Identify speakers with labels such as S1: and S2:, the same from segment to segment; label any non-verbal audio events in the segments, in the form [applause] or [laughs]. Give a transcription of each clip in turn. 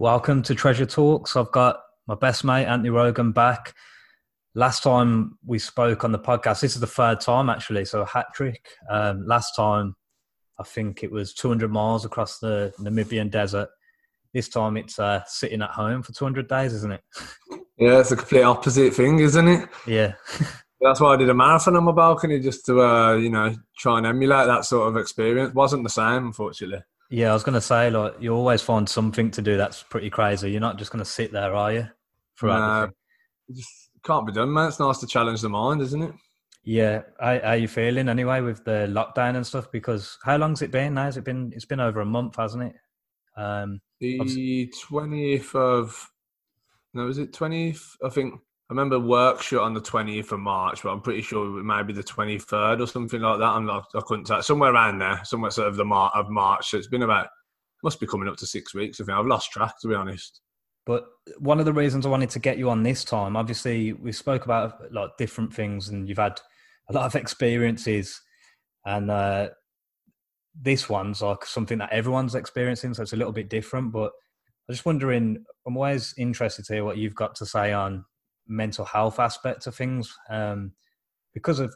S1: Welcome to Treasure Talks. I've got my best mate, Anthony Rogan, back. Last time we spoke on the podcast, this is the third time actually, so a hat trick. Um, last time, I think it was 200 miles across the Namibian desert. This time it's uh, sitting at home for 200 days, isn't it? [laughs]
S2: Yeah, it's a complete opposite thing, isn't it?
S1: Yeah. [laughs]
S2: That's why I did a marathon on my balcony just to, uh, you know, try and emulate that sort of experience. Wasn't the same, unfortunately.
S1: Yeah, I was going to say, like, you always find something to do that's pretty crazy. You're not just going to sit there, are you?
S2: Nah, just can't be done, man. It's nice to challenge the mind, isn't it?
S1: Yeah. How, how are you feeling anyway with the lockdown and stuff? Because how long's it been now? Has it been? It's been over a month, hasn't it? Um,
S2: the twentieth of no, was it twentieth? I think I remember work shut on the twentieth of March, but I'm pretty sure it might be the twenty third or something like that. I'm not, I couldn't tell. Somewhere around there, somewhere sort of the Mar- of March. So it's been about must be coming up to six weeks. I think I've lost track to be honest.
S1: But one of the reasons I wanted to get you on this time, obviously, we spoke about like different things, and you've had a lot of experiences, and uh, this one's like something that everyone's experiencing, so it's a little bit different. But I'm just wondering, I'm always interested to hear what you've got to say on mental health aspects of things, um, because of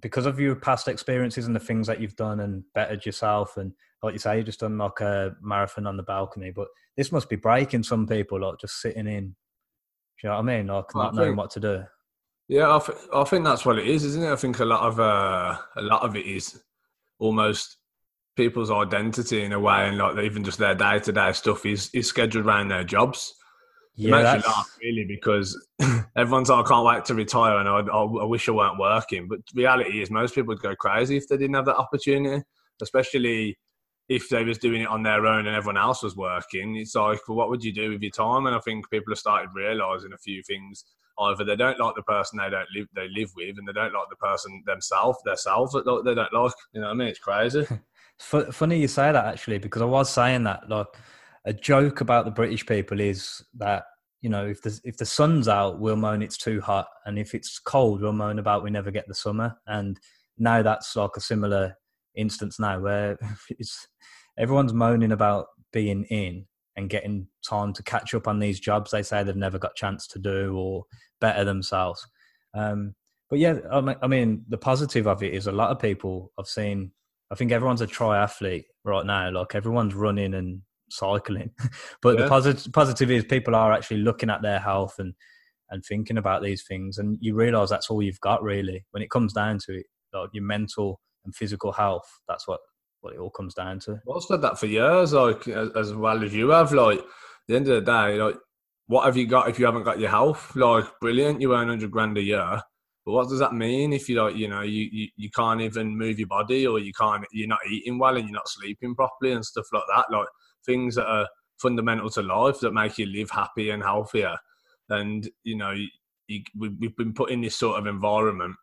S1: because of your past experiences and the things that you've done and bettered yourself, and like you say, you just done like a marathon on the balcony. But this must be breaking some people, like just sitting in. Do you know what I mean? Like not knowing what to do.
S2: Yeah, I, th- I think that's what it is, isn't it? I think a lot of uh, a lot of it is almost people's identity in a way, and like even just their day to day stuff is is scheduled around their jobs.
S1: Yeah, that's...
S2: really because everyone's like, I can't wait to retire, and I, I, I wish I weren't working. But reality is, most people would go crazy if they didn't have that opportunity, especially if they was doing it on their own and everyone else was working. It's like, well, what would you do with your time? And I think people have started realizing a few things. Either they don't like the person they don't live they live with, and they don't like the person themselves, themselves that they don't like. You know what I mean? It's crazy. [laughs]
S1: Funny you say that actually, because I was saying that like a joke about the British people is that you know if the if the sun's out, we'll moan it's too hot, and if it's cold, we'll moan about we never get the summer. And now that's like a similar instance now where [laughs] it's everyone's moaning about being in and getting time to catch up on these jobs they say they've never got chance to do or better themselves. Um, but yeah, I mean, the positive of it is a lot of people I've seen I think everyone's a triathlete right now. Like everyone's running and cycling, [laughs] but yeah. the positive positive is people are actually looking at their health and and thinking about these things, and you realise that's all you've got really when it comes down to it. Like your mental and physical health. That's what what it all comes down to.
S2: Well, I've said that for years, like as, as well as you have. Like at the end of the day, like what have you got if you haven't got your health? Like brilliant, you earn hundred grand a year but what does that mean if you like, you know, you, you, you can't even move your body or you can't, you're not eating well and you're not sleeping properly and stuff like that? Like things that are fundamental to life that make you live happy and healthier. And, you know, you, you, we've been put in this sort of environment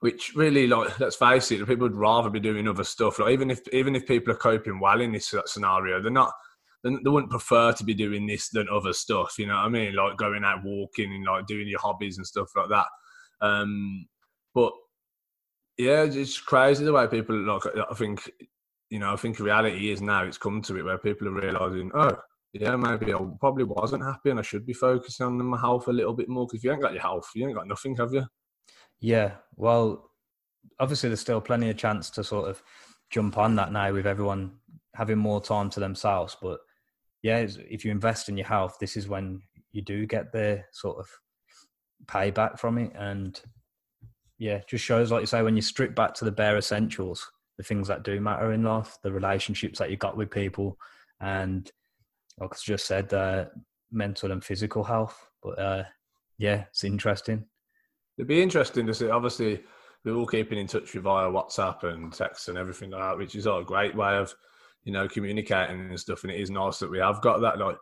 S2: which really like let's face it people would rather be doing other stuff like even if even if people are coping well in this scenario they're not they wouldn't prefer to be doing this than other stuff you know what i mean like going out walking and like doing your hobbies and stuff like that um, but yeah, it's crazy the way people look. I think you know, I think reality is now it's come to it where people are realizing, oh, yeah, maybe I probably wasn't happy and I should be focusing on my health a little bit more because if you ain't got your health, you ain't got nothing, have you?
S1: Yeah, well, obviously there's still plenty of chance to sort of jump on that now with everyone having more time to themselves. But yeah, if you invest in your health, this is when you do get the sort of payback from it. And yeah, just shows, like you say, when you strip back to the bare essentials, the things that do matter in life, the relationships that you got with people, and like I just said, uh, mental and physical health. But uh, yeah, it's interesting.
S2: It'd be interesting to see. Obviously, we're all keeping in touch via WhatsApp and text and everything like that, which is a great way of, you know, communicating and stuff. And it is nice that we have got that. Like,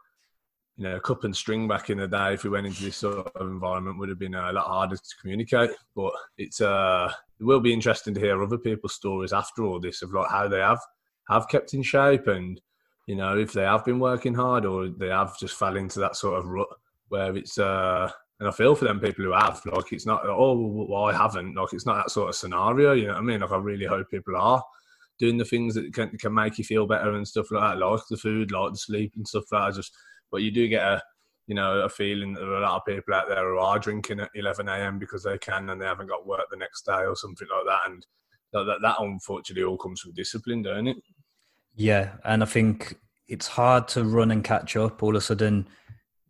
S2: you know, cup and string back in the day, if we went into this sort of environment, would have been a lot harder to communicate. But it's uh, it will be interesting to hear other people's stories after all this of like how they have have kept in shape and you know if they have been working hard or they have just fell into that sort of rut where it's uh, and I feel for them people who have like it's not oh well I haven't like it's not that sort of scenario. You know what I mean? Like I really hope people are doing the things that can can make you feel better and stuff like that, like the food, like the sleep and stuff like that. I just but you do get a you know a feeling that there are a lot of people out there who are drinking at 11 a.m. because they can and they haven't got work the next day or something like that, and that that unfortunately all comes from discipline, don't it?
S1: Yeah, and I think it's hard to run and catch up. All of a sudden,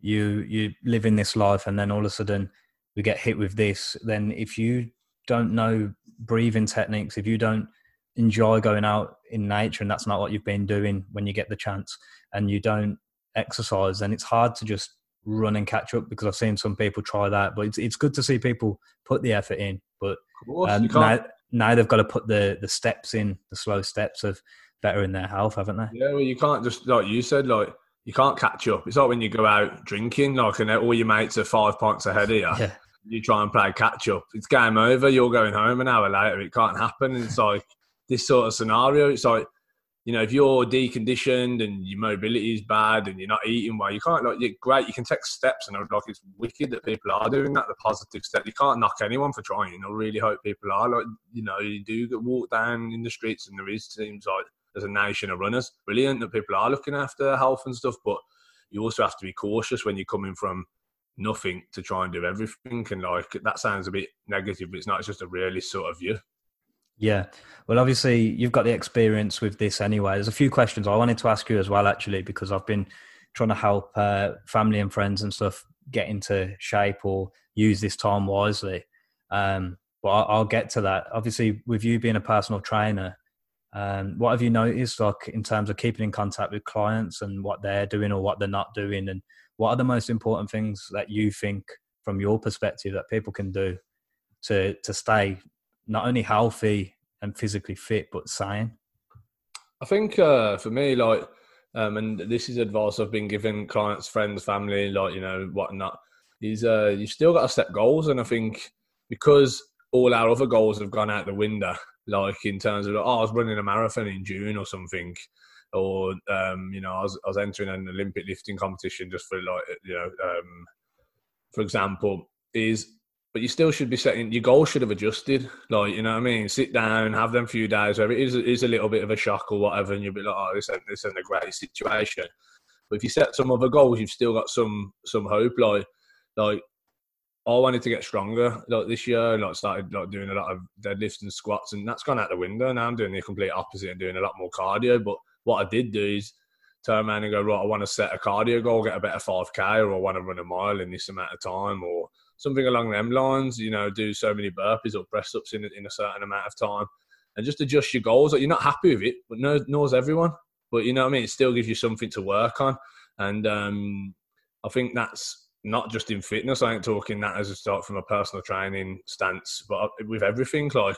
S1: you you live in this life, and then all of a sudden we get hit with this. Then if you don't know breathing techniques, if you don't enjoy going out in nature, and that's not what you've been doing when you get the chance, and you don't exercise, then it's hard to just run and catch up because I've seen some people try that. But it's it's good to see people put the effort in. But um, now, now they've got to put the the steps in, the slow steps of bettering their health, haven't they?
S2: Yeah, well, you can't just like you said, like you can't catch up. It's like when you go out drinking, like and all your mates are five points ahead of you. Yeah. You try and play catch up. It's game over. You're going home an hour later. It can't happen. And it's like this sort of scenario. It's like you know, if you're deconditioned and your mobility is bad and you're not eating well, you can't like you're great. You can take steps, and like it's wicked that people are doing that. The positive step. You can't knock anyone for trying. I really hope people are like you know you do get walked down in the streets, and there is seems like there's a nation of runners. Brilliant that people are looking after health and stuff, but you also have to be cautious when you're coming from nothing to try and do everything. And like that sounds a bit negative, but it's not. It's just a realist sort of view.
S1: Yeah. Well, obviously, you've got the experience with this anyway. There's a few questions I wanted to ask you as well, actually, because I've been trying to help uh, family and friends and stuff get into shape or use this time wisely. Um, but I'll, get to that. Obviously, with you being a personal trainer, um, what have you noticed, like in terms of keeping in contact with clients and what they're doing or what they're not doing, and what are the most important things that you think, from your perspective, that people can do to to stay not only healthy and physically fit, but sane?
S2: I think uh, for me, like, um, and this is advice I've been giving clients, friends, family, like you know whatnot. Is uh, you still got to set goals, and I think because all our other goals have gone out the window, [laughs] like in terms of oh, I was running a marathon in June or something, or um, you know, I was, I was entering an Olympic lifting competition just for like you know, um, for example, is but you still should be setting your goals should have adjusted. Like, you know what I mean? Sit down, have them few days where it is, is a little bit of a shock or whatever, and you'll be like, oh, this isn't, this isn't a great situation. But if you set some other goals, you've still got some some hope. Like, like oh, I wanted to get stronger like this year, like started like doing a lot of deadlifts and squats, and that's gone out the window. Now I'm doing the complete opposite and doing a lot more cardio. But what I did do is turn around and go, right, I want to set a cardio goal, get a better 5k, or I want to run a mile in this amount of time, or something along them lines. You know, do so many burpees or press ups in in a certain amount of time, and just adjust your goals. Like you're not happy with it, but no, knows everyone. But you know what I mean. It still gives you something to work on, and um, I think that's not just in fitness. I ain't talking that as a start from a personal training stance, but with everything like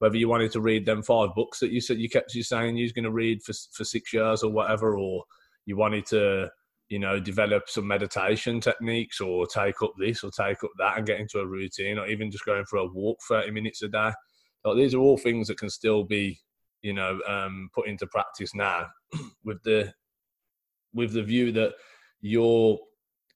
S2: whether you wanted to read them five books that you said you kept you saying you was going to read for for six years or whatever, or you wanted to you know, develop some meditation techniques or take up this or take up that and get into a routine or even just going for a walk 30 minutes a day. Like these are all things that can still be, you know, um, put into practice now [clears throat] with the with the view that you'll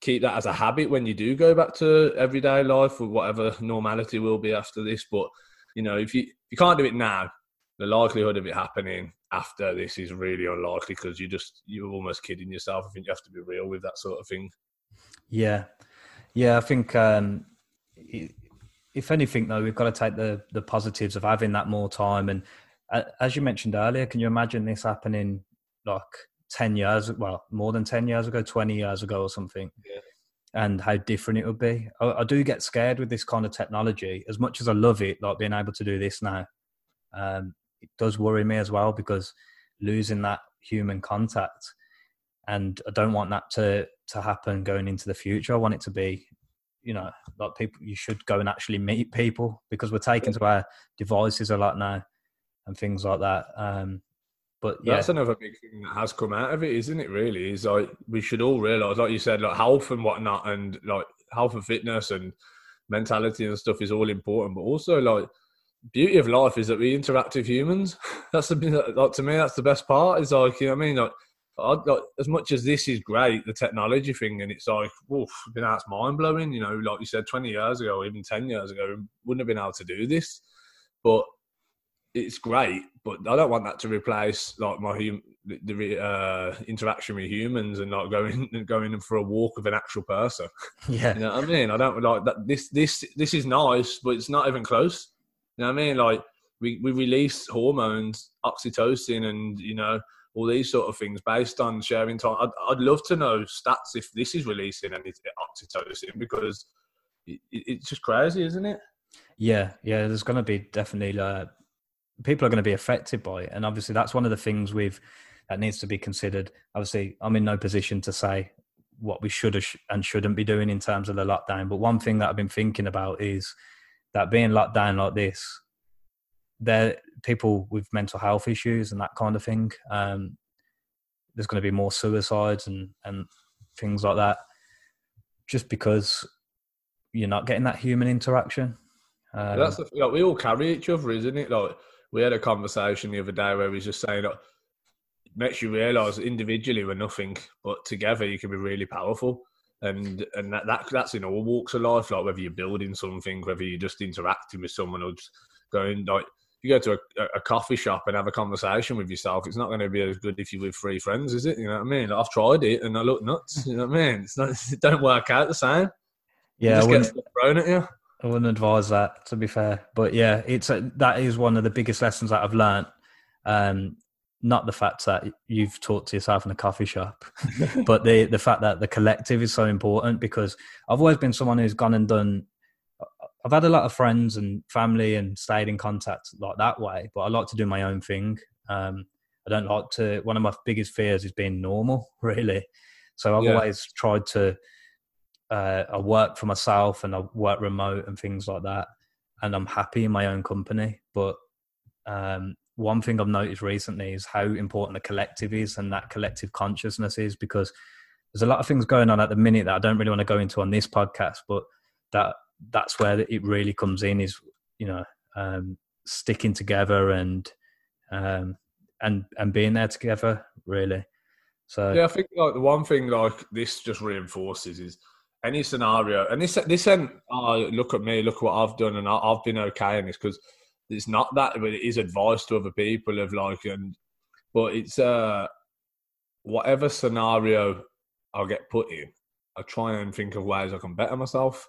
S2: keep that as a habit when you do go back to everyday life or whatever normality will be after this. But you know, if you if you can't do it now, the likelihood of it happening after this is really unlikely because you just you're almost kidding yourself. I think you have to be real with that sort of thing.
S1: Yeah, yeah. I think um, if anything, though, we've got to take the the positives of having that more time. And uh, as you mentioned earlier, can you imagine this happening like ten years? Well, more than ten years ago, twenty years ago, or something. Yeah. And how different it would be. I, I do get scared with this kind of technology. As much as I love it, like being able to do this now, um, it does worry me as well because losing that human contact and I don't want that to to happen going into the future. I want it to be, you know, like people you should go and actually meet people because we're taken to our devices a lot now and things like that. Um, but yeah.
S2: that's another big thing that has come out of it, isn't it? Really, is like we should all realize, like you said, like health and whatnot, and like health and fitness and mentality and stuff is all important, but also like beauty of life is that we interact with humans. [laughs] That's the like to me. That's the best part. Is like you know what I mean. Like, I, like as much as this is great, the technology thing, and it's like, woof, you know, it's mind blowing. You know, like you said, twenty years ago, even ten years ago, wouldn't have been able to do this. But it's great. but I don't want that to replace like my hum- the, the uh, interaction with humans and like going [laughs] going for a walk with an actual person. [laughs]
S1: Yeah,
S2: you know what I mean. I don't like that. This this this is nice, but it's not even close. You know what I mean? Like we we release hormones, oxytocin, and you know all these sort of things based on sharing time. I'd, I'd love to know stats if this is releasing any oxytocin because it, it's just crazy, isn't it?
S1: Yeah, yeah. There's going to be definitely uh, people are going to be affected by it, and obviously that's one of the things we've that needs to be considered. Obviously, I'm in no position to say what we should and shouldn't be doing in terms of the lockdown. But one thing that I've been thinking about is that being locked down like this, there people with mental health issues and that kind of thing. Um, there's going to be more suicides and and things like that, just because you're not getting that human interaction.
S2: Um, That's the, like, we all carry each other, isn't it? Like we had a conversation the other day where we was just saying that makes you realise individually we're nothing, but together you can be really powerful. And and that, that that's in all walks of life, like whether you're building something, whether you're just interacting with someone or just going like you go to a, a, coffee shop and have a conversation with yourself, it's not going to be as good if you're with three friends, is it? You know what I mean? Like, I've tried it and I look nuts. You know what I mean? It's not, [laughs] it don't work out the same.
S1: Yeah,
S2: just gets thrown at you.
S1: I wouldn't advise that, to be fair. But yeah, it's a, that is one of the biggest lessons that I've learned. Um, not the fact that you've talked to yourself in a coffee shop, [laughs] but the the fact that the collective is so important. Because I've always been someone who's gone and done. I've had a lot of friends and family and stayed in contact like that way, but I like to do my own thing. Um, I don't like to. One of my biggest fears is being normal, [laughs] really. So I've yeah. always tried to uh, I work for myself and I work remote and things like that, and I'm happy in my own company. But um, one thing I've noticed recently is how important the collective is and that collective consciousness is because there's a lot of things going on at the minute that I don't really want to go into on this podcast, but that that's where it really comes in is you know um, sticking together and um, and and being there together really. So
S2: yeah, I think like the one thing like this just reinforces is any scenario, and this this oh, look at me, look what I've done, and I, have been okay in this because it's not that, but it is advice to other people of like, and but it's uh whatever scenario I'll get put in, I try and think of ways I can better myself.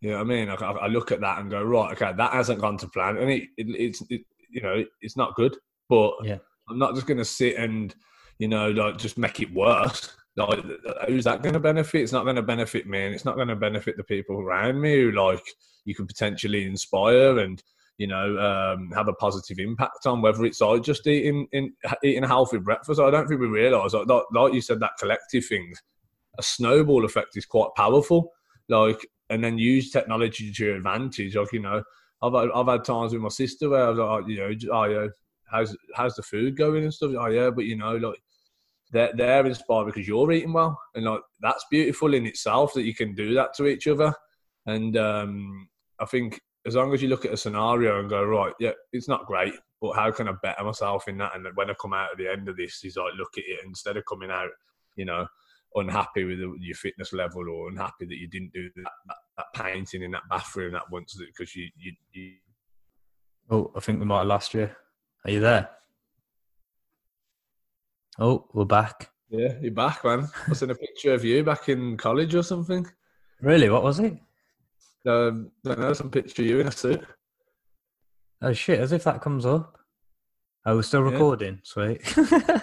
S2: You know what I mean? I, I look at that and go, right, okay, that hasn't gone to plan, and it, it it's it, you know it's not good, but yeah. I'm not just going to sit and you know like just make it worse. Like, who's that going to benefit? It's not going to benefit me, and it's not going to benefit the people around me who, like, you can potentially inspire and you know um, have a positive impact on. Whether it's like just eating in, eating a healthy breakfast, I don't think we realise. Like, like you said, that collective thing, a snowball effect is quite powerful. Like, and then use technology to your advantage. Like, you know, I've had, I've had times with my sister where I was like, you know, oh yeah, how's how's the food going and stuff. Oh yeah, but you know, like they're, they're inspired because you're eating well. And like that's beautiful in itself that you can do that to each other. And um, I think as long as you look at a scenario and go, right, yeah, it's not great, but how can I better myself in that? And when I come out at the end of this, is like, look at it instead of coming out, you know, unhappy with your fitness level or unhappy that you didn't do that, that, that painting in that bathroom that once because you, you, you.
S1: Oh, I think we might have lost you. Are you there? Oh, we're back.
S2: Yeah, you're back, man. I was in a picture of you back in college or something.
S1: Really? What was it?
S2: Um, don't some picture of you in a suit.
S1: Oh shit! As if that comes up. Oh, we're still recording. Yeah. Sweet. [laughs]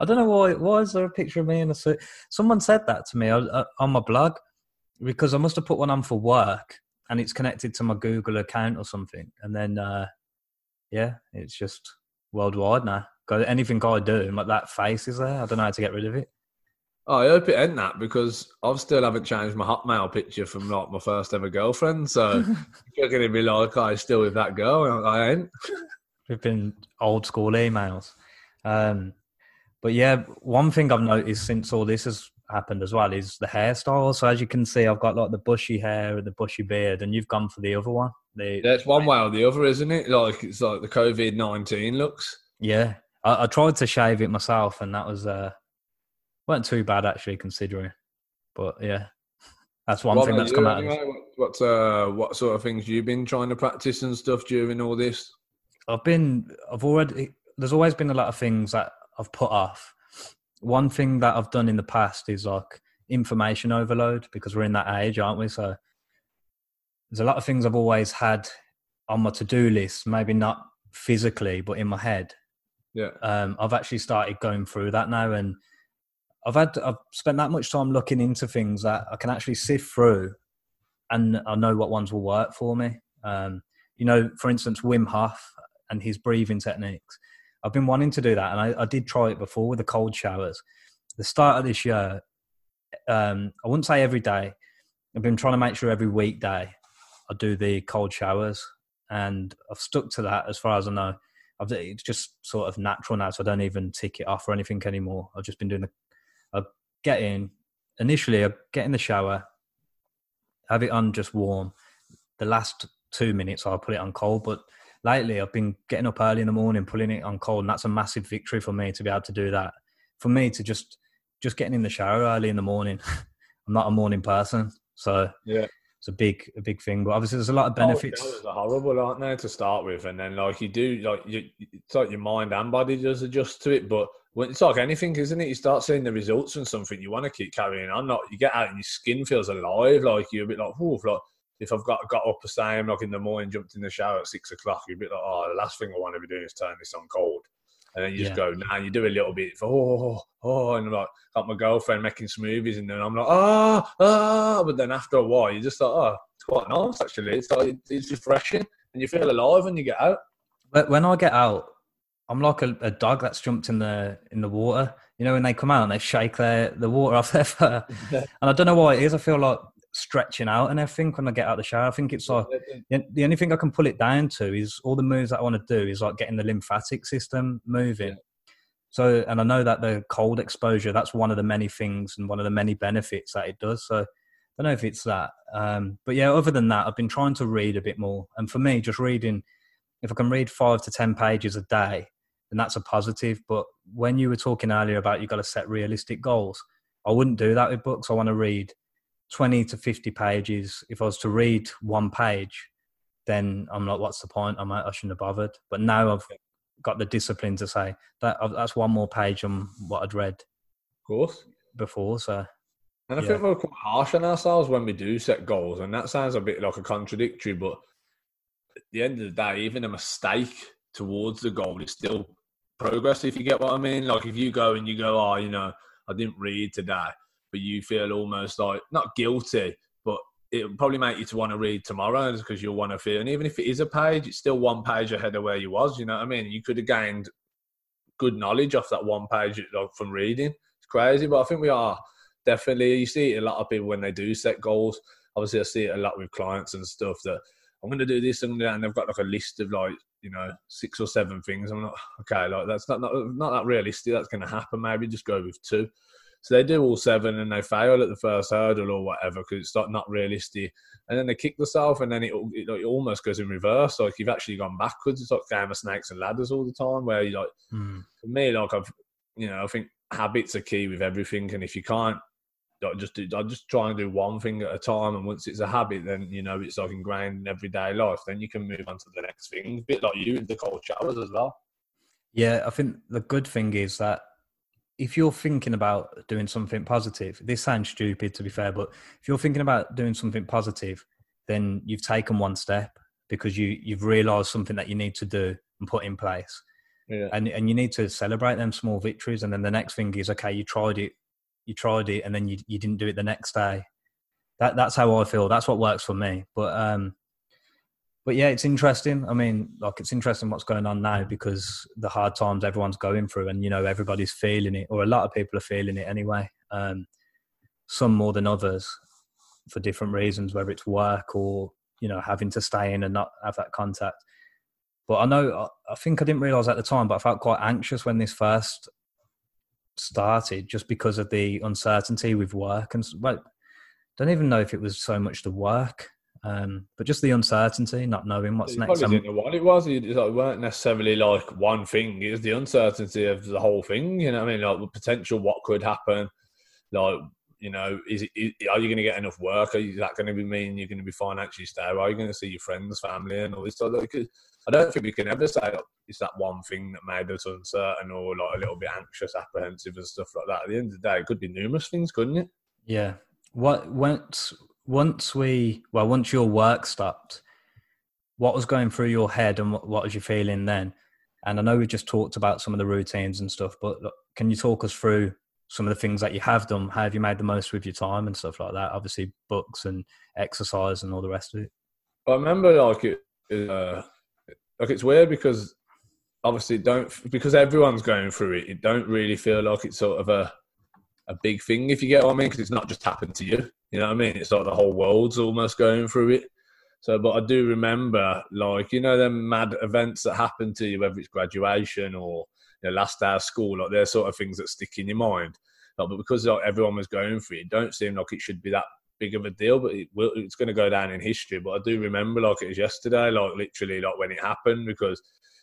S1: I don't know why. Why is there a picture of me in a suit? Someone said that to me uh, on my blog because I must have put one on for work, and it's connected to my Google account or something. And then, uh, yeah, it's just worldwide now. Got anything I do, like that face is there. I don't know how to get rid of it.
S2: Oh, I hope it ain't that because I've still haven't changed my Hotmail picture from like my first ever girlfriend. So you're going to be like, oh, I still with that girl. I ain't.
S1: We've been old school emails. Um, but yeah, one thing I've noticed since all this has happened as well is the hairstyle. So as you can see, I've got like the bushy hair and the bushy beard, and you've gone for the other one. The,
S2: That's one way or the other, isn't it? Like it's like the COVID nineteen looks.
S1: Yeah, I, I, tried to shave it myself, and that was uh, weren't too bad actually considering. But yeah, that's one
S2: what
S1: thing that's come out.
S2: Anyway? What what, uh, what sort of things you've been trying to practice and stuff during all this?
S1: I've been, I've already. There's always been a lot of things that I've put off. One thing that I've done in the past is like information overload because we're in that age, aren't we? So there's a lot of things I've always had on my to-do list, maybe not physically, but in my head.
S2: Yeah.
S1: Um, I've actually started going through that now, and I've had I've spent that much time looking into things that I can actually sift through, and I know what ones will work for me. Um, you know, for instance, Wim Hof and his breathing techniques. I've been wanting to do that, and I, I did try it before with the cold showers. The start of this year, um, I wouldn't say every day. I've been trying to make sure every weekday I do the cold showers, and I've stuck to that as far as I know. I've, it's just sort of natural now, so I don't even tick it off or anything anymore. I've just been doing the, I get in initially, I get in the shower, have it on just warm. The last two minutes, I'll put it on cold. But lately, I've been getting up early in the morning, pulling it on cold, and that's a massive victory for me to be able to do that. For me to just just getting in the shower early in the morning. [laughs] I'm not a morning person, so
S2: yeah,
S1: it's a big a big thing. But obviously, there's a lot of oh, benefits.
S2: Oh, are horrible, aren't they, to start with? And then like you do, like you, it's like your mind and body does adjust to it. But when it's like anything, isn't it? You start seeing the results and something, you want to keep carrying on. Like you get out and your skin feels alive. Like you're a bit like, oh, like if I've got got up the same, like in the morning, jumped in the shower at six o'clock, you're a bit like, oh, the last thing I want to be doing is turn this on cold. And then you just yeah. go, nah, you do a little bit, of oh, oh, and I'm like, got my girlfriend making smoothies, and then I'm like, ah, oh, ah, oh. but then after a while, you just like, oh, it's quite nice actually. It's like, it's refreshing, and you feel alive when you get out.
S1: But when I get out, I'm like a, a, dog that's jumped in the in the water. You know, when they come out and they shake their the water off their fur, [laughs] and I don't know why it is. I feel like stretching out and everything when I get out of the shower. I think it's like the only thing I can pull it down to is all the moves that I want to do is like getting the lymphatic system moving. So, and I know that the cold exposure, that's one of the many things and one of the many benefits that it does. So, I don't know if it's that. Um, but yeah, other than that, I've been trying to read a bit more. And for me, just reading, if I can read five to 10 pages a day, then that's a positive. But when you were talking earlier about you've got to set realistic goals, I wouldn't do that with books. I want to read 20 to 50 pages. If I was to read one page, then I'm like, what's the point? I might, I shouldn't have bothered. But now I've got the discipline to say that that's one more page on what I'd read.
S2: Of course.
S1: Before, so.
S2: And I yeah. think we're quite harsh on ourselves when we do set goals, and that sounds a bit like a contradictory, but at the end of the day, even a mistake towards the goal is still progress, if you get what I mean. Like if you go and you go, oh, you know, I didn't read today but you feel almost like not guilty, but it'll probably make you to want to read tomorrow because you'll want to feel. And even if it is a page, it's still one page ahead of where you was. You know what I mean? You could have gained good knowledge off that one page from reading. It's crazy, but I think we are definitely. You see it a lot of people when they do set goals. Obviously, I see it a lot with clients and stuff that I'm going to do this and that, and they've got like a list of like you know six or seven things. I'm not okay. Like that's not not, not that realistic. That's going to happen. Maybe just go with two. So they do all seven and they fail at the first hurdle or whatever because it's not, not realistic. And then they kick themselves and then it, it, it, almost goes in reverse. Like you've actually gone backwards. It's like game of snakes and ladders all the time where you like, mm. for me, like I've, you know, I think habits are key with everything. And if you can't, I just do, I just try and do one thing at a time. And once it's a habit, then, you know, it's like ingrained in everyday life. Then you can move on to the next thing. A bit like you, in the cold showers as well.
S1: Yeah, I think the good thing is that if you're thinking about doing something positive, this sounds stupid to be fair, but if you're thinking about doing something positive, then you've taken one step because you you've realised something that you need to do and put in place. Yeah. And and you need to celebrate them small victories. And then the next thing is okay, you tried it, you tried it, and then you you didn't do it the next day. That that's how I feel. That's what works for me. But um, but yeah, it's interesting. I mean, like it's interesting what's going on now because the hard times everyone's going through, and you know everybody's feeling it, or a lot of people are feeling it anyway. Um, some more than others for different reasons, whether it's work or you know having to stay in and not have that contact. But I know, I think I didn't realize at the time, but I felt quite anxious when this first started, just because of the uncertainty with work and. Well, don't even know if it was so much the work um, but just the uncertainty, not knowing what's
S2: you
S1: next.
S2: Probably didn't know what it was. It, like, weren't necessarily like one thing. It's the uncertainty of the whole thing. You know, what I mean, like the potential what could happen. Like you know, is, it, are you going to get enough work? Is that going to be mean you're going to be financially stable? Are you going to see your friends, family, and all this stuff? Like, I don't think we can ever say like, it's that one thing that made us uncertain or like a little bit anxious, apprehensive, and stuff like that. At the end of the day, it could be numerous things, couldn't it?
S1: Yeah. What once once we well once your work stopped, what was going through your head and what, what was you feeling then? And I know we just talked about some of the routines and stuff, but can you talk us through some of the things that you have done? How have you made the most with your time and stuff like that? Obviously, books and exercise and all the rest of it.
S2: I remember like it, uh, like it's weird because obviously don't because everyone's going through it. It don't really feel like it's sort of a a big thing if you get what I mean because it's not just happened to you. You know what I mean? It's like the whole world's almost going through it. So, but I do remember, like you know, them mad events that happen to you, whether it's graduation or you know, last day of school, like they're sort of things that stick in your mind. Like, but because like everyone was going through it, don't seem like it should be that big of a deal, but it will, it's going to go down in history. But I do remember like it was yesterday, like literally like when it happened, because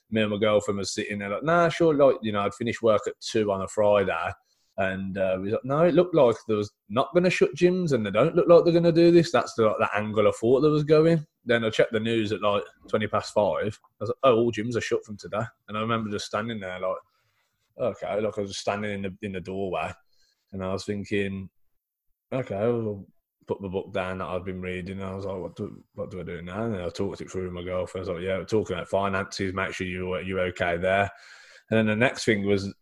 S2: me and my girlfriend was sitting there like, nah, sure, like you know, I'd finished work at two on a Friday, and uh, we like, no, it looked like there was not going to shut gyms, and they don't look like they're going to do this. That's the like, the angle I thought that was going. Then I checked the news at like twenty past five. I was like, oh, all gyms are shut from today, and I remember just standing there like, okay, like I was standing in the in the doorway, and I was thinking, okay, I'll put the book down that I've been reading. And I was like, what do, what do I do now? And I talked it through with my girlfriend. I was like, yeah, we're talking about finances, make sure you, you're okay there. And then the next thing was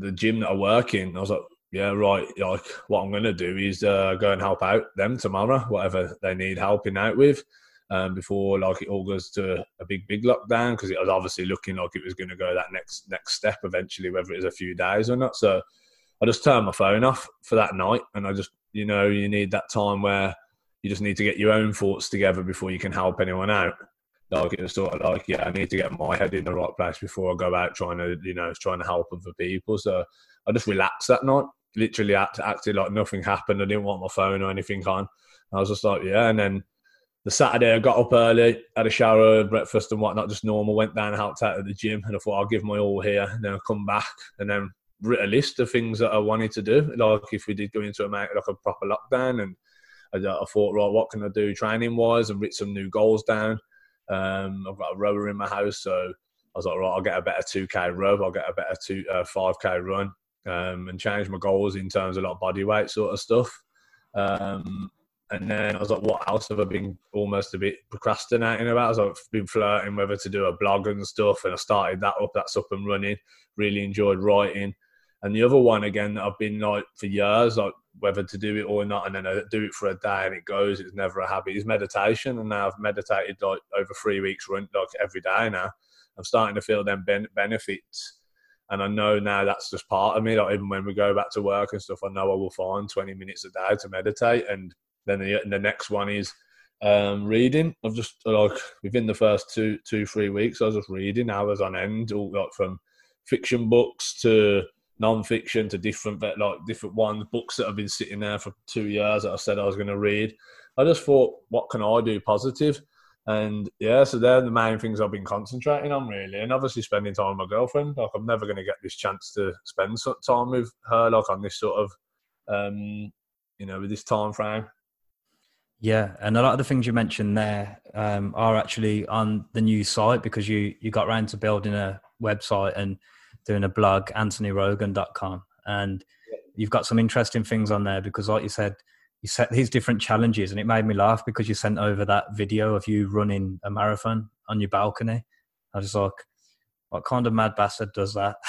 S2: the gym that I work in, I was like, yeah, right. Like, what I'm going to do is uh, go and help out them tomorrow, whatever they need helping out with, um, before like it all goes to a big, big lockdown because it was obviously looking like it was going to go that next next step eventually, whether it was a few days or not. So I just turned my phone off for that night, and I just, you know, you need that time where you just need to get your own thoughts together before you can help anyone out like it sort of like, yeah, I need to get my head in the right place before I go out trying to, you know, trying to help other people. So I just relaxed that night. Literally act, acted like nothing happened. I didn't want my phone or anything on. I was just like, yeah. And then the Saturday, I got up early, had a shower, breakfast and whatnot, just normal. Went down, helped out at the gym, and I thought I'll give my all here, and then I'll come back, and then writ a list of things that I wanted to do. Like if we did go into a like a proper lockdown, and I, I thought, right, what can I do training wise, and writ some new goals down. Um, I've got a rower in my house, so I was like, right, I'll get a better 2K row, I'll get a better two, uh, 5K run, um, and change my goals in terms of like body weight sort of stuff. Um, and then I was like, what else have I been almost a bit procrastinating about? I've been flirting whether to do a blog and stuff, and I started that up. That's up and running. Really enjoyed writing. And the other one again that I've been like for years, like whether to do it or not, and then I do it for a day and it goes. It's never a habit. It's meditation, and now I've meditated like over three weeks, run like every day now. I'm starting to feel them ben- benefits, and I know now that's just part of me. Like even when we go back to work and stuff, I know I will find 20 minutes a day to meditate, and then the, the next one is um, reading. I've just like within the first two, two, three weeks, I was just reading hours on end, all like from fiction books to non-fiction to different like different ones, books that have been sitting there for two years that I said I was going to read. I just thought, what can I do positive? And yeah, so they're the main things I've been concentrating on really, and obviously spending time with my girlfriend. Like I'm never going to get this chance to spend time with her, like on this sort of, um, you know, with this time frame.
S1: Yeah, and a lot of the things you mentioned there um, are actually on the new site because you you got around to building a website and doing a blog, anthonyrogan.com. And you've got some interesting things on there because, like you said, you set these different challenges, and it made me laugh because you sent over that video of you running a marathon on your balcony. I was like, what kind of mad bastard does that? [laughs]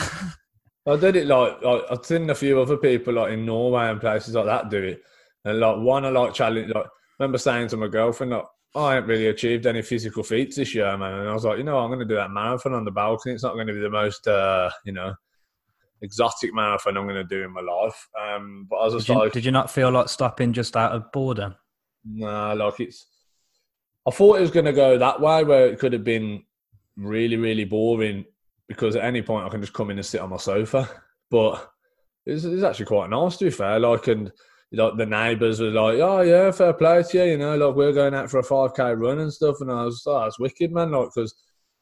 S2: I did it like, like I've seen a few other people like in Norway and places like that do it, and like one I like challenge. Like, I remember saying to my girlfriend, like, I haven't really achieved any physical feats this year, man. And I was like, you know, I'm going to do that marathon on the balcony. It's not going to be the most, uh, you know, exotic marathon I'm going to do in my life. Um, but I was
S1: did you,
S2: like,
S1: did you not feel like stopping just out of boredom?
S2: Nah, like it's. I thought it was going to go that way, where it could have been really, really boring because at any point I can just come in and sit on my sofa. But it's, it's actually quite nice to be fair. Like, and like the neighbours were like, "Oh yeah, fair play to you," you know, like we're going out for a five k run and stuff, and I was, "Oh, that's wicked, man!" Like because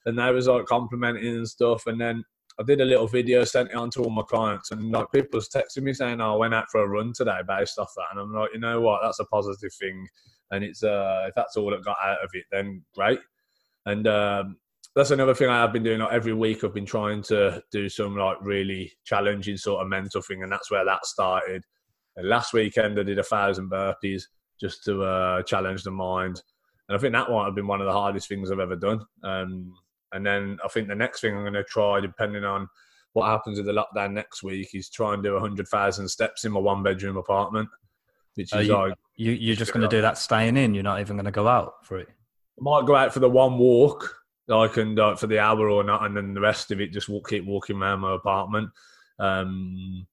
S2: the neighbours like complimenting and stuff, and then I did a little video, sent it on to all my clients, and like people was texting me saying, oh, "I went out for a run today based off that," and I'm like, you know what, that's a positive thing, and it's uh, if that's all that got out of it, then great. And um, that's another thing I have been doing. Like every week, I've been trying to do some like really challenging sort of mental thing, and that's where that started. And last weekend, I did a thousand burpees just to uh, challenge the mind, and I think that might have been one of the hardest things I've ever done. Um, and then I think the next thing I'm going to try, depending on what happens with the lockdown next week, is try and do 100,000 steps in my one bedroom apartment. Which is
S1: you,
S2: like,
S1: you, you're just going to do that staying in. You're not even going to go out for it.
S2: I might go out for the one walk, like and uh, for the hour or not, and then the rest of it just walk, keep walking around my apartment. Um,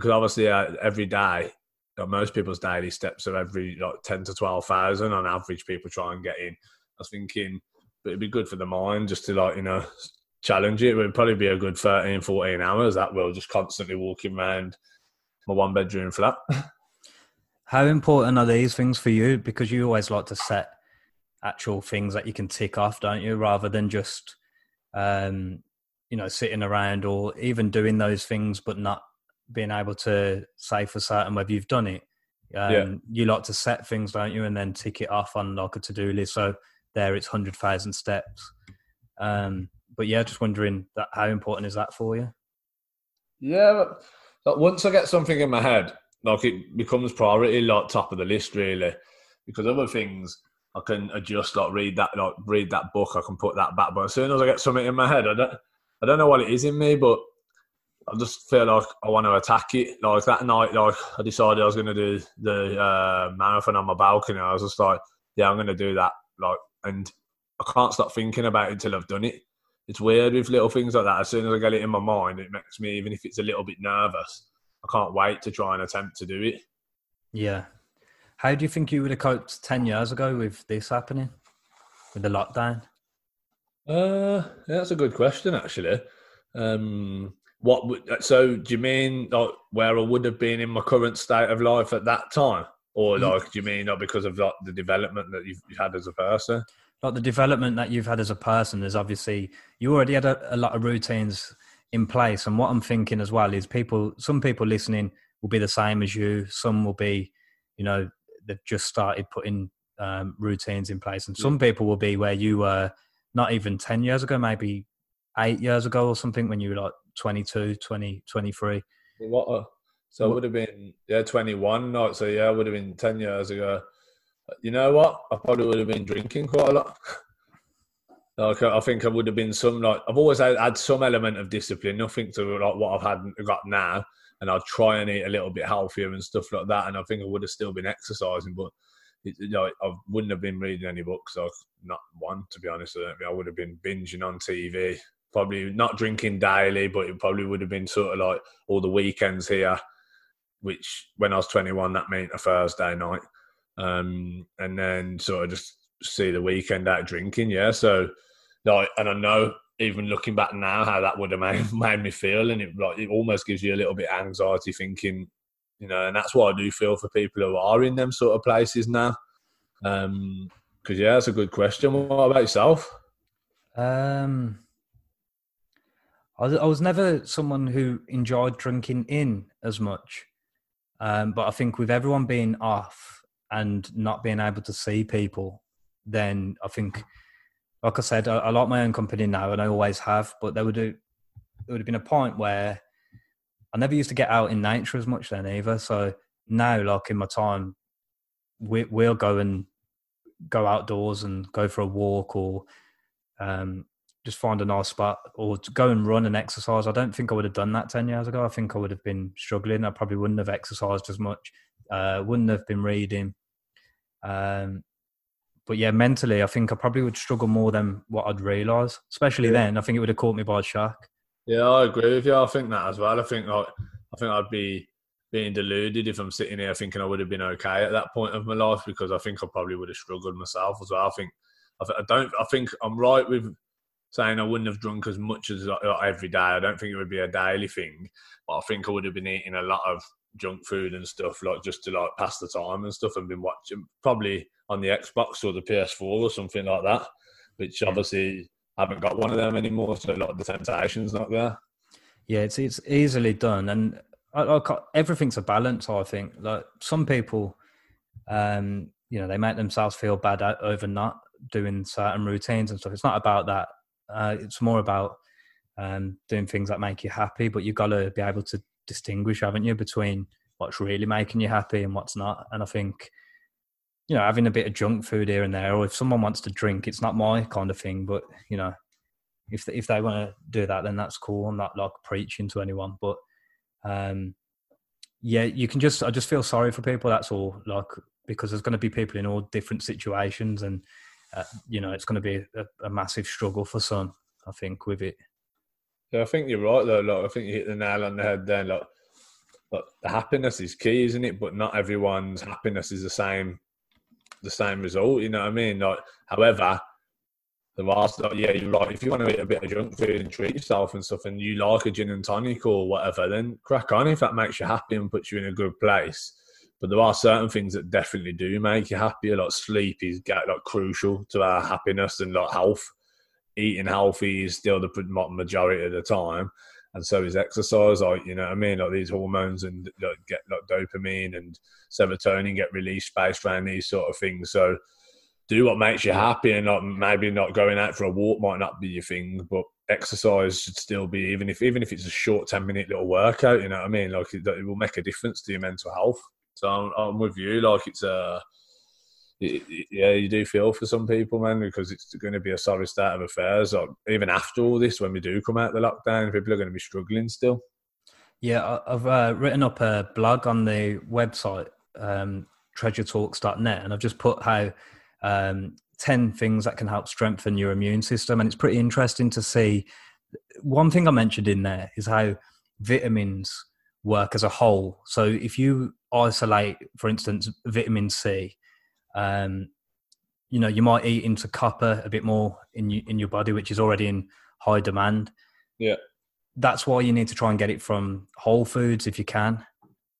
S2: because obviously uh, every day, like most people's daily steps are every like ten to twelve thousand on average. People try and get in. I was thinking but it'd be good for the mind just to like you know challenge it. It would probably be a good 13, 14 hours that will just constantly walking around my one bedroom flat. [laughs]
S1: How important are these things for you? Because you always like to set actual things that you can tick off, don't you? Rather than just, um, you know, sitting around or even doing those things, but not being able to say for certain whether you've done it. Um, yeah. You like to set things, don't you? And then tick it off on like a to do list. So there it's 100,000 steps. Um, but yeah, just wondering that how important is that for you?
S2: Yeah, but once I get something in my head, like it becomes priority, like top of the list, really, because other things I can adjust, like read that, like read that book, I can put that back. But as soon as I get something in my head, I don't, I don't know what it is in me, but I just feel like I want to attack it. Like that night, like I decided I was going to do the uh, marathon on my balcony. I was just like, yeah, I'm going to do that. Like and I can't stop thinking about it until I've done it. It's weird with little things like that. As soon as I get it in my mind, it makes me, even if it's a little bit nervous, I can't wait to try and attempt to do it.
S1: Yeah. How do you think you would have coped 10 years ago with this happening, with the lockdown?
S2: Uh, yeah, that's a good question, actually. Um, what would so do you mean like where I would have been in my current state of life at that time? Or mm. like, do you mean not because of like the development that you've had as a person?
S1: Like the development that you've had as a person is obviously you already had a, a lot of routines in place. And what I'm thinking as well is people, some people listening will be the same as you. Some will be, you know, they've just started putting um, routines in place, and some people will be where you were not even 10 years ago, maybe eight years ago or something when you were like 22, 20, 23.
S2: What a, so it would have been yeah, twenty one. No, so yeah, it would have been ten years ago. You know what? I probably would have been drinking quite a lot. [laughs] like I think I would have been some like I've always had, had some element of discipline, nothing to like what I've had got now. And I'd try and eat a little bit healthier and stuff like that. And I think I would have still been exercising, but it, you know, I wouldn't have been reading any books. Not one, to be honest. I, I would have been binging on TV. Probably not drinking daily, but it probably would have been sort of like all the weekends here which when I was 21, that meant a Thursday night. Um, and then sort of just see the weekend out drinking. Yeah. So, like, and I know even looking back now how that would have [laughs] made, made me feel. And it, like, it almost gives you a little bit of anxiety thinking, you know, and that's what I do feel for people who are in them sort of places now. Um, because yeah, that's a good question. What about yourself?
S1: Um, I was, never someone who enjoyed drinking in as much. Um, but I think with everyone being off and not being able to see people, then I think, like I said, I, I like my own company now, and I always have. But there would there would have been a point where I never used to get out in nature as much then either. So now, like in my time, we, we'll go and go outdoors and go for a walk or um, just find a nice spot or go and run and exercise. I don't think I would have done that 10 years ago. I think I would have been struggling. I probably wouldn't have exercised as much, uh, wouldn't have been reading. Um, but yeah, mentally, I think I probably would struggle more than what I'd realise. Especially yeah. then, I think it would have caught me by a shock.
S2: Yeah, I agree with you. I think that as well. I think like, I think I'd be being deluded if I'm sitting here thinking I would have been okay at that point of my life because I think I probably would have struggled myself as well. I think I don't. I think I'm right with saying I wouldn't have drunk as much as like, every day. I don't think it would be a daily thing, but I think I would have been eating a lot of junk food and stuff like just to like pass the time and stuff and been watching probably on the Xbox or the PS4 or something like that, which mm. obviously I haven't got one of them anymore. So like the temptation's not there.
S1: Yeah, it's it's easily done, and I, I, everything's a balance. I think like some people, um, you know, they make themselves feel bad over not doing certain routines and stuff. It's not about that. Uh, it's more about um, doing things that make you happy. But you've got to be able to distinguish, haven't you, between what's really making you happy and what's not. And I think, you know, having a bit of junk food here and there, or if someone wants to drink, it's not my kind of thing. But you know, if they, if they want to do that, then that's cool. I'm not like preaching to anyone, but um, yeah, you can just I just feel sorry for people. That's all. Like because there's going to be people in all different situations, and uh, you know, it's going to be a, a massive struggle for some. I think with it.
S2: Yeah, I think you're right though. Like, I think you hit the nail on the head there. Like, like the happiness is key, isn't it? But not everyone's happiness is the same, the same result. You know what I mean? Like, however, the vast, like, yeah, you're right. If you want to eat a bit of junk food and treat yourself and stuff, and you like a gin and tonic or whatever, then crack on if that makes you happy and puts you in a good place. But there are certain things that definitely do make you happier. Like sleep is like crucial to our happiness and like health eating healthy is still the majority of the time, and so is exercise. Like you know, what I mean, like these hormones and like, get like dopamine and serotonin get released based around these sort of things. So do what makes you happy, and not maybe not going out for a walk might not be your thing, but exercise should still be even if even if it's a short ten minute little workout. You know what I mean? Like it, it will make a difference to your mental health. So I'm, I'm with you. Like it's a yeah, you do feel for some people, man, because it's going to be a sorry state of affairs. Or even after all this, when we do come out the lockdown, people are going to be struggling still.
S1: Yeah, I've uh, written up a blog on the website um, treasuretalks.net, and I've just put how um, ten things that can help strengthen your immune system, and it's pretty interesting to see. One thing I mentioned in there is how vitamins work as a whole. So if you isolate, for instance, vitamin C um, you know, you might eat into copper a bit more in you, in your body, which is already in high demand.
S2: Yeah,
S1: that's why you need to try and get it from whole foods if you can,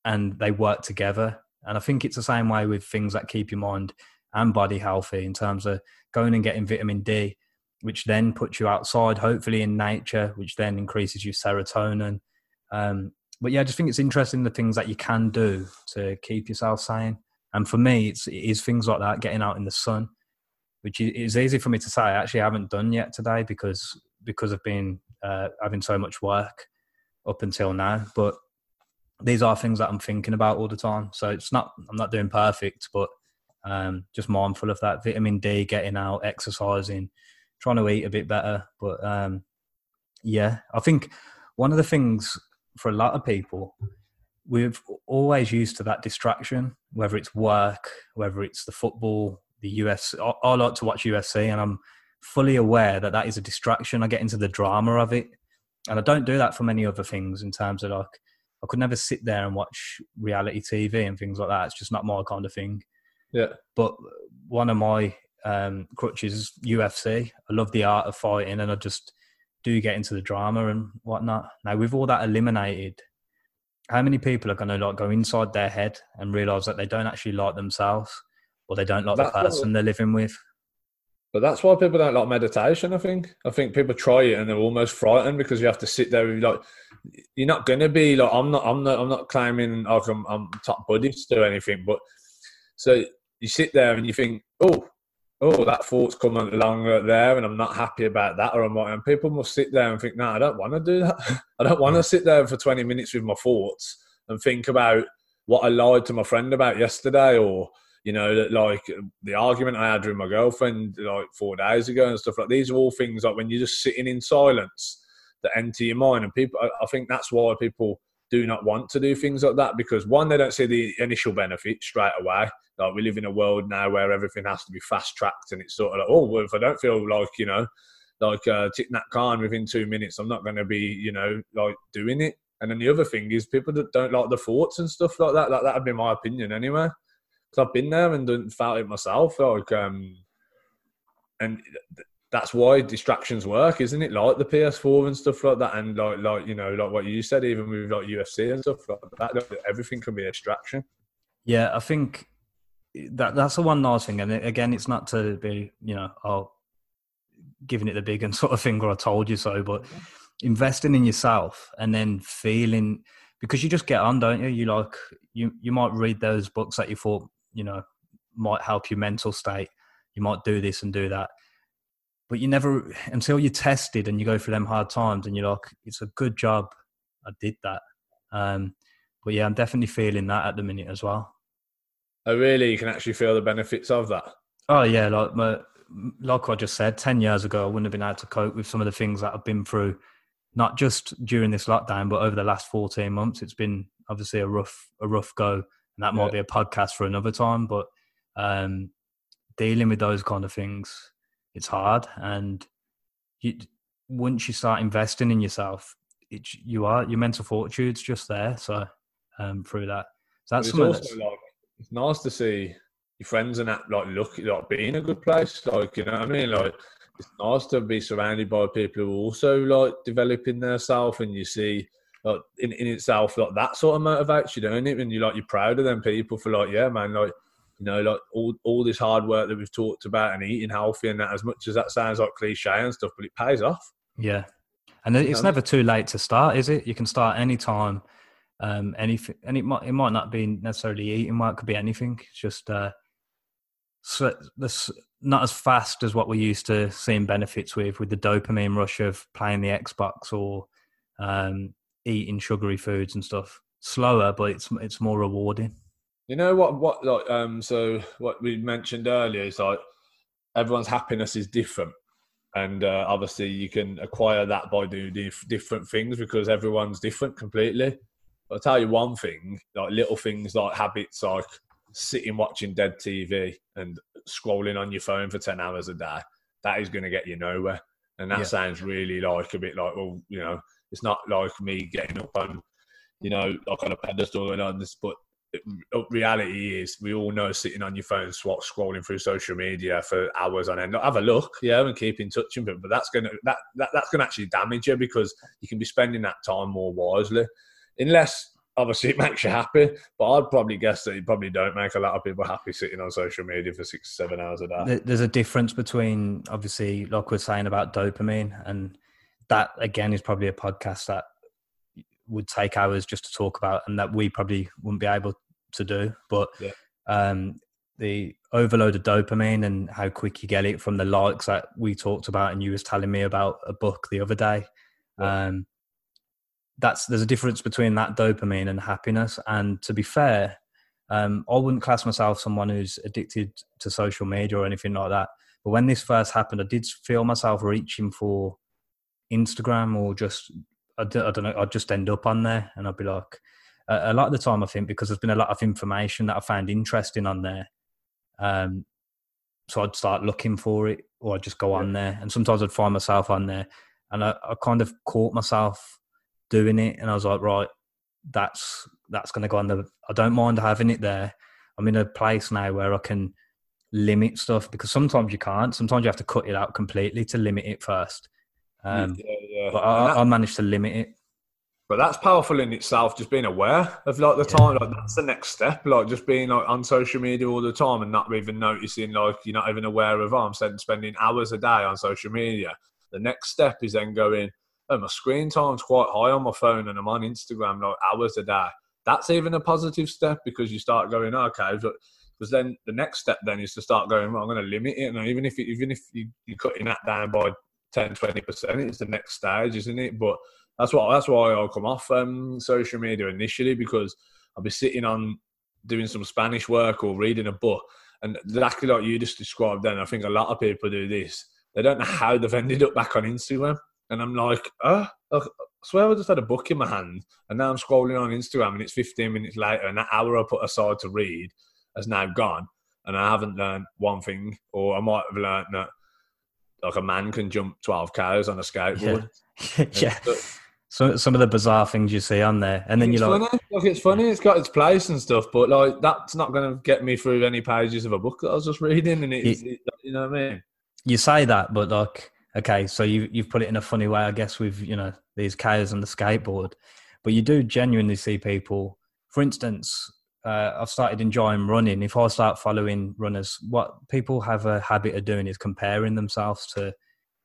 S1: and they work together. And I think it's the same way with things that keep your mind and body healthy in terms of going and getting vitamin D, which then puts you outside, hopefully in nature, which then increases your serotonin. Um, but yeah, I just think it's interesting the things that you can do to keep yourself sane. And for me, it's it is things like that, getting out in the sun, which is easy for me to say. I actually haven't done yet today because because I've been uh, having so much work up until now. But these are things that I'm thinking about all the time. So it's not I'm not doing perfect, but um, just mindful of that. Vitamin D, getting out, exercising, trying to eat a bit better. But um, yeah, I think one of the things for a lot of people we've always used to that distraction, whether it's work, whether it's the football, the US. I, I like to watch UFC, and I'm fully aware that that is a distraction. I get into the drama of it, and I don't do that for many other things. In terms of like, I could never sit there and watch reality TV and things like that. It's just not my kind of thing.
S2: Yeah.
S1: But one of my um, crutches is UFC. I love the art of fighting, and I just do get into the drama and whatnot. Now, with all that eliminated, how many people are going to like go inside their head and realize that they don't actually like themselves or they don't like that's the person what, they're living with
S2: but that's why people don't like meditation i think i think people try it and they're almost frightened because you have to sit there with like you're not going to be like i'm not i'm not i'm not claiming like i'm, I'm top buddhist or anything but so you sit there and you think oh oh, that thought's coming along there and I'm not happy about that or I'm and people must sit there and think, no, I don't want to do that. [laughs] I don't want to sit there for 20 minutes with my thoughts and think about what I lied to my friend about yesterday or, you know, like the argument I had with my girlfriend like four days ago and stuff like these are all things like when you're just sitting in silence that enter your mind and people, I think that's why people do not want to do things like that because one, they don't see the initial benefit straight away. Like we live in a world now where everything has to be fast tracked, and it's sort of like, oh, well, if I don't feel like you know, like uh, Thich Nhat Hanh within two minutes, I'm not going to be you know like doing it. And then the other thing is people that don't like the thoughts and stuff like that. Like that would be my opinion anyway. Because I've been there and done, felt it myself. Like um, and that's why distractions work, isn't it? Like the PS4 and stuff like that, and like like you know, like what you said, even with like UFC and stuff like that, everything can be a distraction.
S1: Yeah, I think that that's the one nice thing, and again, it's not to be you know, oh, giving it the big and [laughs] sort of thing, or I told you so, but investing in yourself and then feeling because you just get on, don't you? You like you you might read those books that you thought you know might help your mental state. You might do this and do that, but you never until you're tested and you go through them hard times and you're like, it's a good job I did that. Um, but yeah, I'm definitely feeling that at the minute as well.
S2: Oh, really? You can actually feel the benefits of that.
S1: Oh yeah, like my, like I just said, ten years ago, I wouldn't have been able to cope with some of the things that I've been through, not just during this lockdown, but over the last fourteen months. It's been obviously a rough, a rough go, and that might yeah. be a podcast for another time. But um, dealing with those kind of things, it's hard, and you, once you start investing in yourself, it, you are your mental fortitude's just there. So um, through that, so that's
S2: also like it's nice to see your friends and that like look like being a good place. Like you know what I mean? Like it's nice to be surrounded by people who are also like developing themselves, and you see like in, in itself like that sort of motivates you, don't it? And you like you're proud of them people for like yeah, man, like you know, like all all this hard work that we've talked about and eating healthy and that. As much as that sounds like cliche and stuff, but it pays off.
S1: Yeah, and it's never too late to start, is it? You can start any time um, anything, and it might it might not be necessarily eating. Well, it could be anything. It's just uh, so this not as fast as what we used to seeing benefits with with the dopamine rush of playing the Xbox or um, eating sugary foods and stuff. Slower, but it's it's more rewarding.
S2: You know what? What like um? So what we mentioned earlier is like everyone's happiness is different, and uh, obviously you can acquire that by doing different things because everyone's different completely. I'll tell you one thing, like little things like habits like sitting watching dead TV and scrolling on your phone for 10 hours a day, that is going to get you nowhere. And that yeah. sounds really like a bit like, well, you know, it's not like me getting up on, you know, like on a pedestal and on this, but reality is we all know sitting on your phone scrolling through social media for hours on end have a look yeah and keep in touch with them but that's gonna that, that that's gonna actually damage you because you can be spending that time more wisely unless obviously it makes you happy. But I'd probably guess that you probably don't make a lot of people happy sitting on social media for six, seven hours a day.
S1: There's a difference between obviously, like we're saying about dopamine, and that again is probably a podcast that would take hours just to talk about, and that we probably wouldn't be able to do. But yeah. um, the overload of dopamine and how quick you get it from the likes that we talked about, and you was telling me about a book the other day. Yeah. Um, that's there's a difference between that dopamine and happiness. And to be fair, um, I wouldn't class myself someone who's addicted to social media or anything like that. But when this first happened, I did feel myself reaching for Instagram or just I, don't know. I'd just end up on there, and I'd be like, a lot of the time, I think because there's been a lot of information that I found interesting on there. Um, so I'd start looking for it, or I'd just go on there, and sometimes I'd find myself on there, and I, I kind of caught myself doing it, and I was like, right, that's that's going to go on the. I don't mind having it there. I'm in a place now where I can limit stuff because sometimes you can't. Sometimes you have to cut it out completely to limit it first. Um, yeah, yeah. But I, I, managed to limit it.
S2: But that's powerful in itself. Just being aware of like the yeah. time, like that's the next step. Like just being like on social media all the time and not even noticing, like you're not even aware of. I'm spending hours a day on social media. The next step is then going and my screen time's quite high on my phone and I'm on Instagram like hours a day. That's even a positive step because you start going, okay, because then the next step then is to start going, well, I'm going to limit it. And even if you, even if you, you're cutting that down by 10, 20%, it's the next stage, isn't it? But that's what that's why I'll come off um, social media initially because I'll be sitting on doing some Spanish work or reading a book. And exactly like you just described then, I think a lot of people do this. They don't know how they've ended up back on Instagram. And I'm like, oh, I swear I just had a book in my hand, and now I'm scrolling on Instagram, and it's 15 minutes later, and that hour I put aside to read has now gone, and I haven't learned one thing, or I might have learned that like a man can jump 12 cows on a skateboard.
S1: Yeah. [laughs] yeah. So some of the bizarre things you see on there, and then
S2: you're
S1: like,
S2: funny. like, it's funny, it's got its place and stuff, but like that's not going to get me through any pages of a book that I was just reading, and it's, you, it, you know what I mean.
S1: You say that, but like okay, so you you've put it in a funny way, I guess, with you know these cows on the skateboard, but you do genuinely see people. For instance, uh, I've started enjoying running. If I start following runners, what people have a habit of doing is comparing themselves to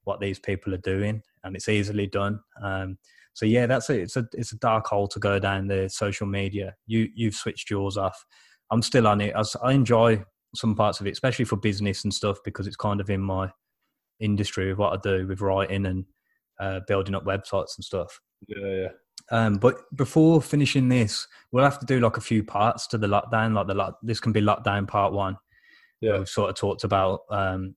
S1: what these people are doing, and it's easily done. Um, so yeah, that's it. It's a it's a dark hole to go down the social media. You you've switched yours off. I'm still on it. I, I enjoy some parts of it, especially for business and stuff, because it's kind of in my industry with what I do with writing and uh, building up websites and stuff.
S2: Yeah, yeah.
S1: Um, but before finishing this, we'll have to do like a few parts to the lockdown. Like the lock, this can be lockdown part one.
S2: Yeah,
S1: we've sort of talked about, um,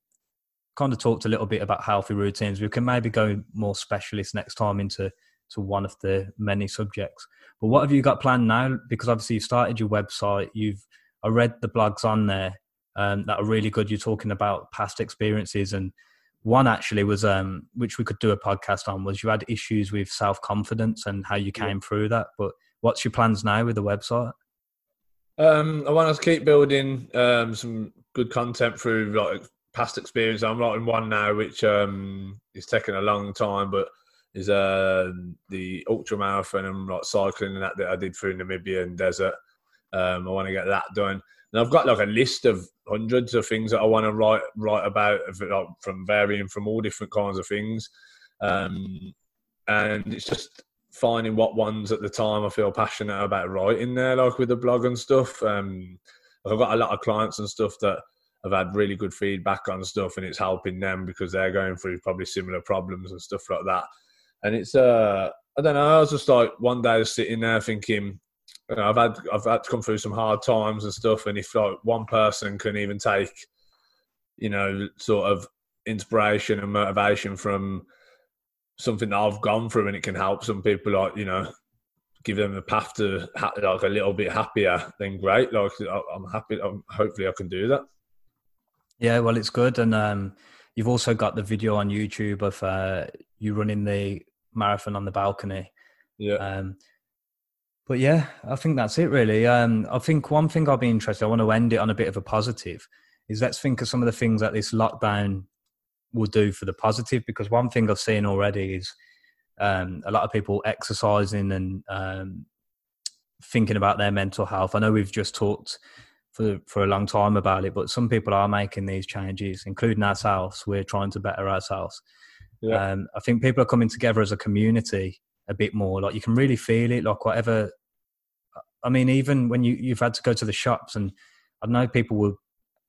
S1: kind of talked a little bit about healthy routines. We can maybe go more specialist next time into to one of the many subjects. But what have you got planned now? Because obviously you started your website. You've I read the blogs on there um, that are really good. You're talking about past experiences and one actually was um, which we could do a podcast on was you had issues with self confidence and how you came yeah. through that. But what's your plans now with the website?
S2: Um, I want to keep building um, some good content through like past experience. I'm writing one now, which um, is taking a long time, but is uh, the ultra marathon and like cycling and that that I did through Namibia and desert. Um, I want to get that done. And I've got like a list of hundreds of things that I want to write write about, from varying from all different kinds of things. Um, and it's just finding what ones at the time I feel passionate about writing there, like with the blog and stuff. Um, I've got a lot of clients and stuff that have had really good feedback on stuff, and it's helping them because they're going through probably similar problems and stuff like that. And it's uh, I don't know. I was just like one day sitting there thinking, you know, I've had I've had to come through some hard times and stuff, and if like one person can even take, you know, sort of inspiration and motivation from something that I've gone through, and it can help some people, like you know, give them a path to like a little bit happier, then great. Like I'm happy. I'm, hopefully, I can do that.
S1: Yeah, well, it's good, and um, you've also got the video on YouTube of uh, you running the marathon on the balcony.
S2: Yeah.
S1: Um, but yeah, I think that's it really. Um, I think one thing I'll be interested, I want to end it on a bit of a positive, is let's think of some of the things that this lockdown will do for the positive. Because one thing I've seen already is um, a lot of people exercising and um, thinking about their mental health. I know we've just talked for for a long time about it, but some people are making these changes, including ourselves. We're trying to better ourselves. Yeah. Um, I think people are coming together as a community a bit more. Like you can really feel it. Like whatever. I mean, even when you you've had to go to the shops, and I know people will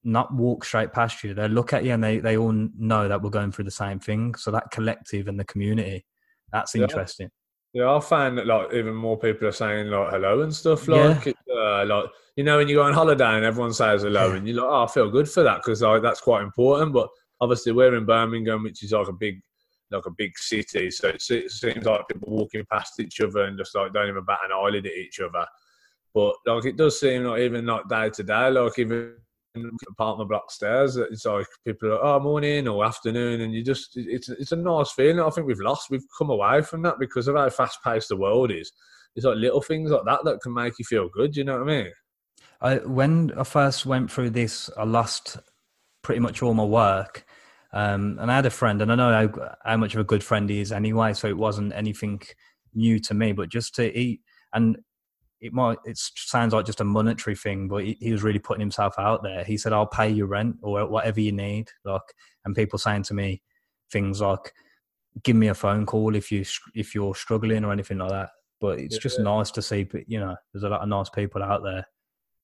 S1: not walk straight past you. They look at you and they they all know that we're going through the same thing. So that collective and the community, that's yeah. interesting.
S2: Yeah, I find that like even more people are saying like hello and stuff. Like, yeah. uh, like you know, when you go on holiday and everyone says hello, yeah. and you're like, oh, I feel good for that because like that's quite important. But obviously, we're in Birmingham, which is like a big like a big city. So it seems like people walking past each other and just like don't even bat an eyelid at each other. But like it does seem like even like day to day, like even apartment block stairs, it's like people are oh morning or afternoon, and you just it's it's a nice feeling. I think we've lost, we've come away from that because of how fast paced the world is. It's like little things like that that can make you feel good. You know what I mean?
S1: I, when I first went through this, I lost pretty much all my work um, and I had a friend, and I know how, how, much of a good friend he is anyway, so it wasn't anything new to me. But just to eat, and it might it sounds like just a monetary thing, but he, he was really putting himself out there. He said, "I'll pay you rent or whatever you need." Like, and people saying to me things like, "Give me a phone call if you if you're struggling or anything like that." But it's yeah, just yeah. nice to see, you know, there's a lot of nice people out there.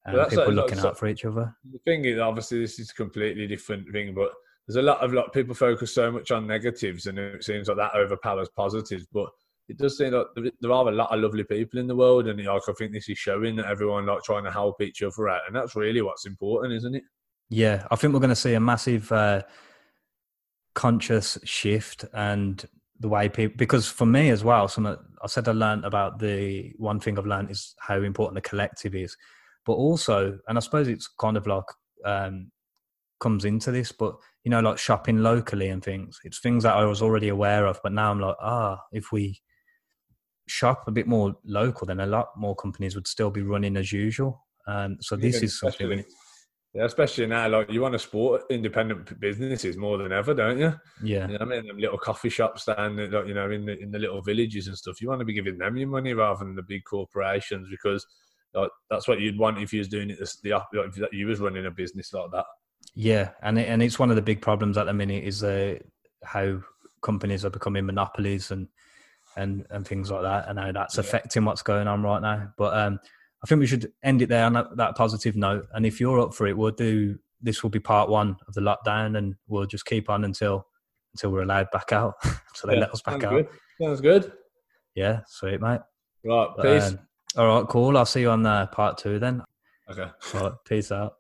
S1: And people looking out for each other.
S2: The thing is, obviously, this is a completely different thing, but there's a lot of like people focus so much on negatives, and it seems like that overpowers positives. But it does seem like there are a lot of lovely people in the world, and like I think this is showing that everyone like trying to help each other out, and that's really what's important, isn't it?
S1: Yeah, I think we're going to see a massive uh, conscious shift and the way people because for me as well some i said i learned about the one thing i've learned is how important the collective is but also and i suppose it's kind of like um comes into this but you know, like shopping locally and things. It's things that I was already aware of, but now I'm like, ah, if we shop a bit more local, then a lot more companies would still be running as usual. Um, so this yeah, is something. We,
S2: yeah, especially now, like you want to support independent businesses more than ever, don't you?
S1: Yeah,
S2: you know I mean, them little coffee shops down, you know, in the in the little villages and stuff. You want to be giving them your money rather than the big corporations because like, that's what you'd want if you was doing it the, the if you was running a business like that.
S1: Yeah, and it, and it's one of the big problems at the minute is uh, how companies are becoming monopolies and and and things like that, and how that's
S2: Yeah.
S1: affecting what's going on right now. But um, I think we should end it there on that, that positive note. And if you're up for it, we'll do. This will be part one of the lockdown, and we'll just keep on until until we're allowed back out. [laughs] so they
S2: Yeah,
S1: let us back
S2: sounds
S1: out.
S2: good. Sounds good.
S1: Yeah, sweet mate.
S2: Right,
S1: But,
S2: peace.
S1: um, all right, cool. I'll see you on uh, part two then.
S2: okay.
S1: All right, peace out.